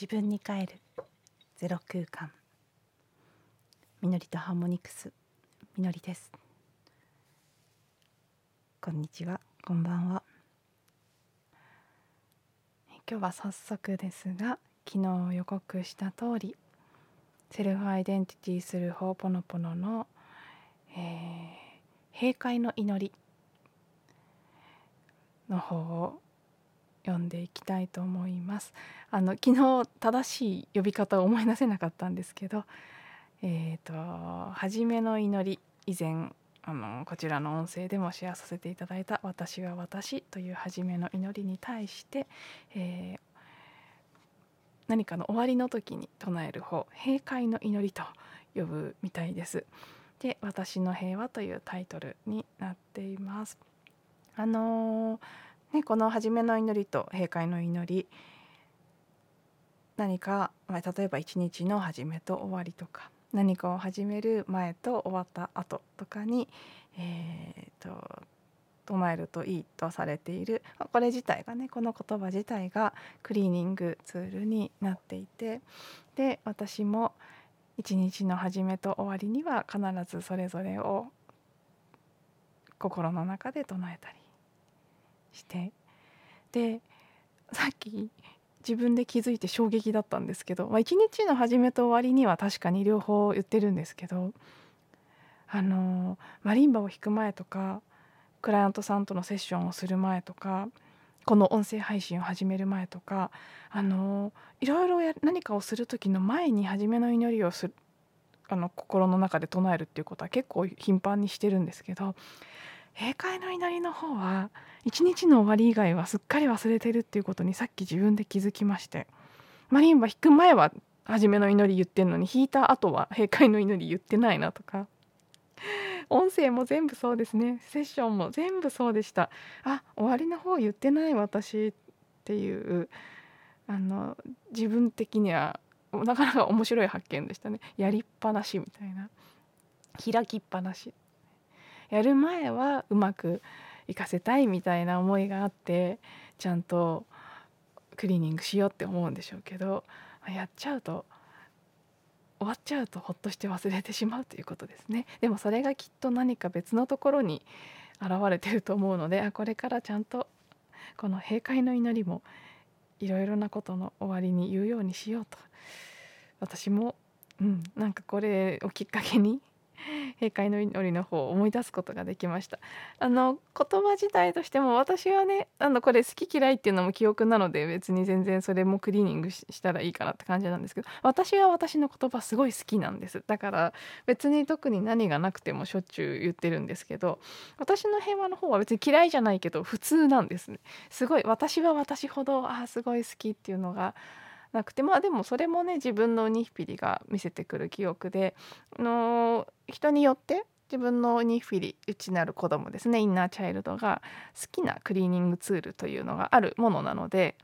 自分に帰る。ゼロ空間。みのりとハーモニクス。みのりです。こんにちは。こんばんは。今日は早速ですが昨日予告した通りセルフアイデンティティするホーポノポノの、えー、閉会の祈りの方を読んでいきたいと思います。あの昨日正しい呼び方を思い出せなかったんですけど、えっ、ー、と初めの祈り以前あのこちらの音声でもシェアさせていただいた「私は私」という初めの祈りに対して、えー、何かの終わりの時に唱える方「閉会の祈り」と呼ぶみたいです。で「私の平和」というタイトルになっています。あのーね、この初めの祈りと閉会の祈り何か、まあ、例えば一日の始めと終わりとか何かを始める前と終わった後とかに、えーと、唱えるといいとされているこれ自体がねこの言葉自体がクリーニングツールになっていてで私も一日の始めと終わりには必ずそれぞれを心の中で唱えたりして。でさっき自分で気づいて衝撃だったんですけど、まあ、一日の始めと終わりには確かに両方言ってるんですけどあのマリンバを弾く前とかクライアントさんとのセッションをする前とかこの音声配信を始める前とかあのいろいろや何かをする時の前に初めの祈りをするあの心の中で唱えるっていうことは結構頻繁にしてるんですけど閉会の祈りの方は一日の終わり以外はすっかり忘れてるっていうことにさっき自分で気づきまして。マリンバ弾く前は初めの祈り言ってんのに弾いた後は閉会の祈り言ってないなとか。音声も全部そうですね。セッションも全部そうでした。あ終わりの方言ってない私っていうあの自分的にはなかなか面白い発見でしたね。やりっぱなしみたいな。開きっぱなし。やる前はうまくいかせたいみたいな思いがあってちゃんとクリーニングしようって思うんでしょうけどやっちゃうと終わっちゃうとほっとして忘れてしまうということですね。でもそれがきっと何か別のところに現れてると思うのであこれからちゃんとこの閉会の祈りもいろいろなことの終わりに言うようにしようと。私も、うん、なんかこれをきっかけに閉会の祈りの方を思い出すことができました。あの言葉自体としても私はねあのこれ好き嫌いっていうのも記憶なので別に全然それもクリーニングしたらいいかなって感じなんですけど私は私の言葉すごい好きなんです。だから別に特に何がなくてもしょっちゅう言ってるんですけど私の平和の方は別に嫌いじゃないけど普通なんですね。すごい私は私ほどあすごい好きっていうのがなくてまあでもそれもね自分のニヒピリが見せてくる記憶での人によって自分のニフィリ内なる子供ですねインナーチャイルドが好きなクリーニングツールというのがあるものなので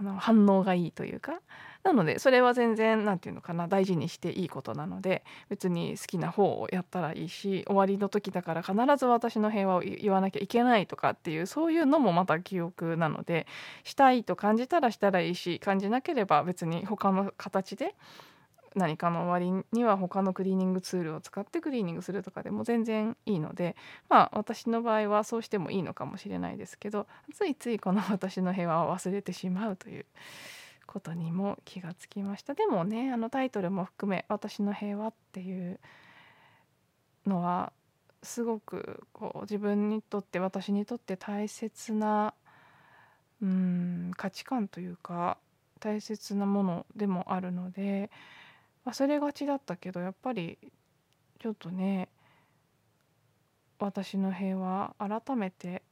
あの反応がいいというか。なのでそれは全然何て言うのかな大事にしていいことなので別に好きな方をやったらいいし終わりの時だから必ず私の平和を言わなきゃいけないとかっていうそういうのもまた記憶なのでしたいと感じたらしたらいいし感じなければ別に他の形で何かの終わりには他のクリーニングツールを使ってクリーニングするとかでも全然いいのでまあ私の場合はそうしてもいいのかもしれないですけどついついこの私の平和を忘れてしまうということにも気がつきましたでもねあのタイトルも含め「私の平和」っていうのはすごくこう自分にとって私にとって大切なうん価値観というか大切なものでもあるので忘れがちだったけどやっぱりちょっとね私の平和改めて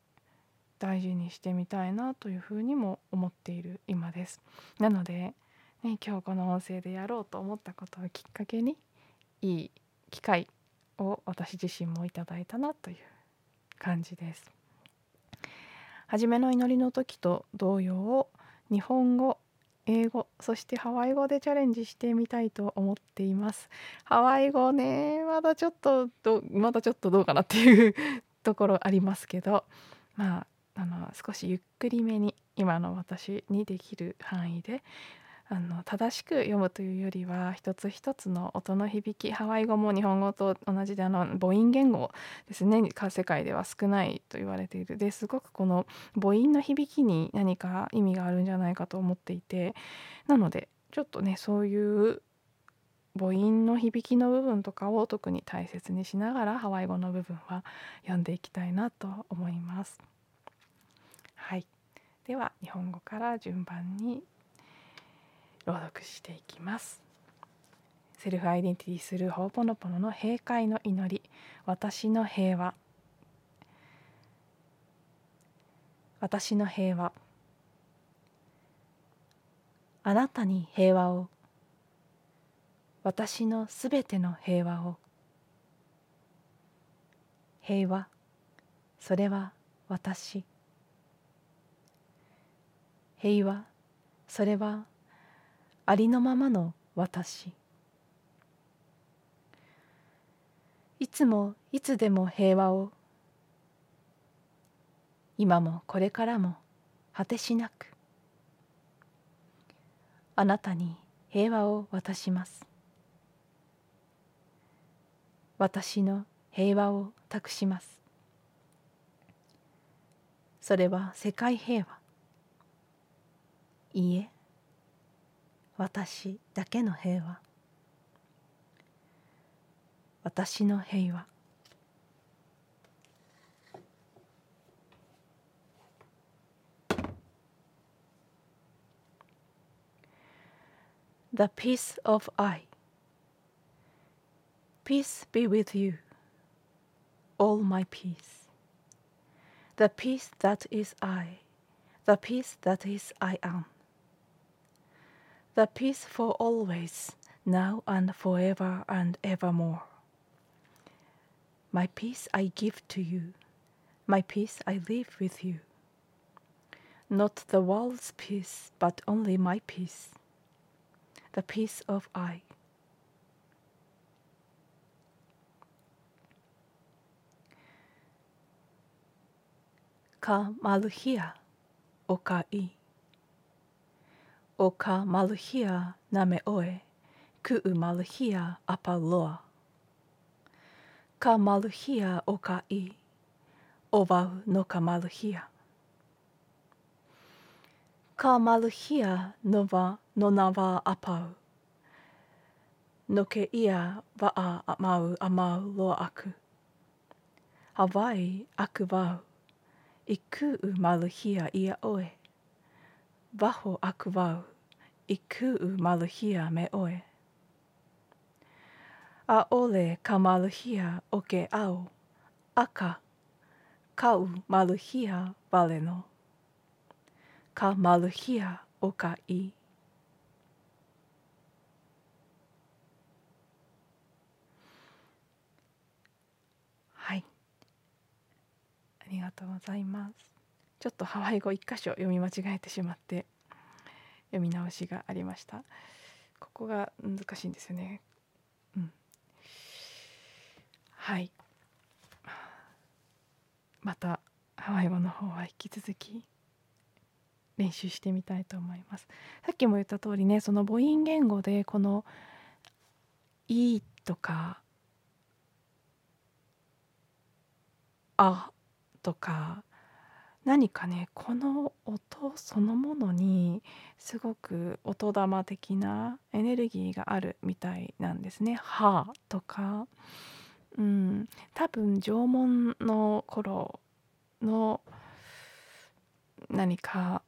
大事にしてみたいなというふうにも思っている今です。なので、ね、今日この音声でやろうと思ったことをきっかけにいい機会を私自身もいただいたなという感じです。初めの祈りの時と同様日本語英語そしてハワイ語でチャレンジしてみたいと思っています。ハワイ語ねまだちょっとまだちょっとどうかなっていう ところありますけど。まああの少しゆっくりめに今の私にできる範囲であの正しく読むというよりは一つ一つの音の響きハワイ語も日本語と同じであの母音言語ですね。世界では少ないと言われている。ですごくこの母音の響きに何か意味があるんじゃないかと思っていて。なのでちょっとねそういう母音の響きの部分とかを特に大切にしながらハワイ語の部分は読んでいきたいなと思います。はい、では日本語から順番に。朗読していきます。セルフアイデンティティするホーポノポノの閉会の祈り。私の平和。私の平和。あなたに平和を。私のすべての平和を。平和。それは私。平和。それはありのままの私。いつもいつでも平和を。今もこれからも果てしなく。あなたに平和を渡します。私の平和を託します。それは世界平和。いいえ。私だけの平和私の平和 The peace of I. Peace be with you, all my peace. The peace that is I, the peace that is I am. the peace for always, now and forever and evermore. My peace I give to you, my peace I leave with you. Not the world's peace, but only my peace, the peace of I. Ka maluhia o ka i. o ka maluhia na me oe, ku u maluhia apa loa. Ka maluhia o ka i, o no ka maluhia. Ka maluhia no wa no na wā apau. No ke ia wa a mau a mau loa aku. Hawaii aku wau, i u maluhia ia oe. バホアクバウイクウマルヒアメオエアオレカマルヒアオケアオアカカウマルヒアバレノカマルヒアオカイはいありがとうございますちょっとハワイ語一箇所読み間違えてしまって読み直しがありました。ここが難しいんですよね。うん。はい。またハワイ語の方は引き続き練習してみたいと思います。さっきも言った通りねその母音言語でこの「いい」とか「あ」とか何かねこの音そのものにすごく音玉的なエネルギーがあるみたいなんですね。はあとか、うん、多分縄文の頃の何か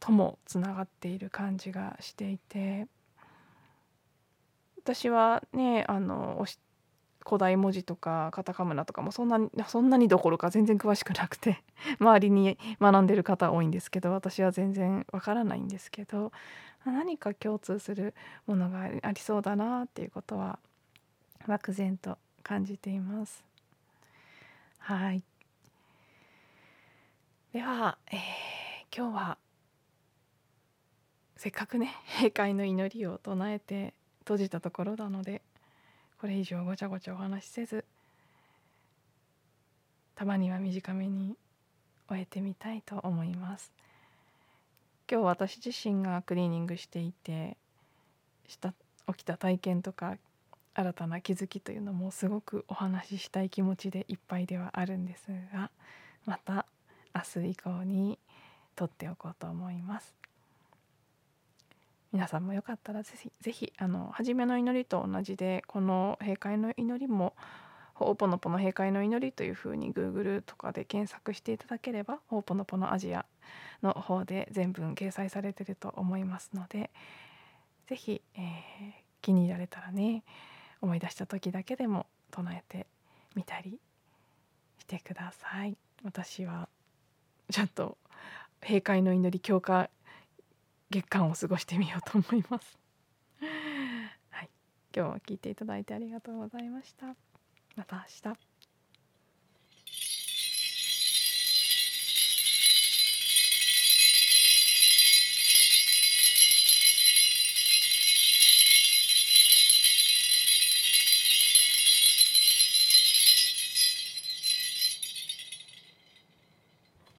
ともつながっている感じがしていて。私はねあの古代文字とかカタカムナとかもそんなにそんなにどころか全然詳しくなくて 周りに学んでる方多いんですけど私は全然わからないんですけど 何か共通するものがありそうだなっていうことは漠然と感じています。はいでは、えー、今日はせっかくね 閉会の祈りを唱えて閉じたところなのでこれ以上ごちゃごちゃお話しせずたまには短めに終えてみたいと思います。今日私自身がクリーニングしていてした起きた体験とか新たな気づきというのもすごくお話ししたい気持ちでいっぱいではあるんですがまた明日以降に撮っておこうと思います。皆さんもよかったらぜひぜひあの初めの祈りと同じでこの閉会の祈りもホーポノポノ閉会の祈りというふうに Google とかで検索していただければホーポノポノアジアの方で全文掲載されてると思いますのでぜひ、えー、気に入られたらね思い出した時だけでも唱えてみたりしてください。私はちょっと閉会の祈り強化月間を過ごしてみようと思います。はい。今日は聞いていただいてありがとうございました。また明日。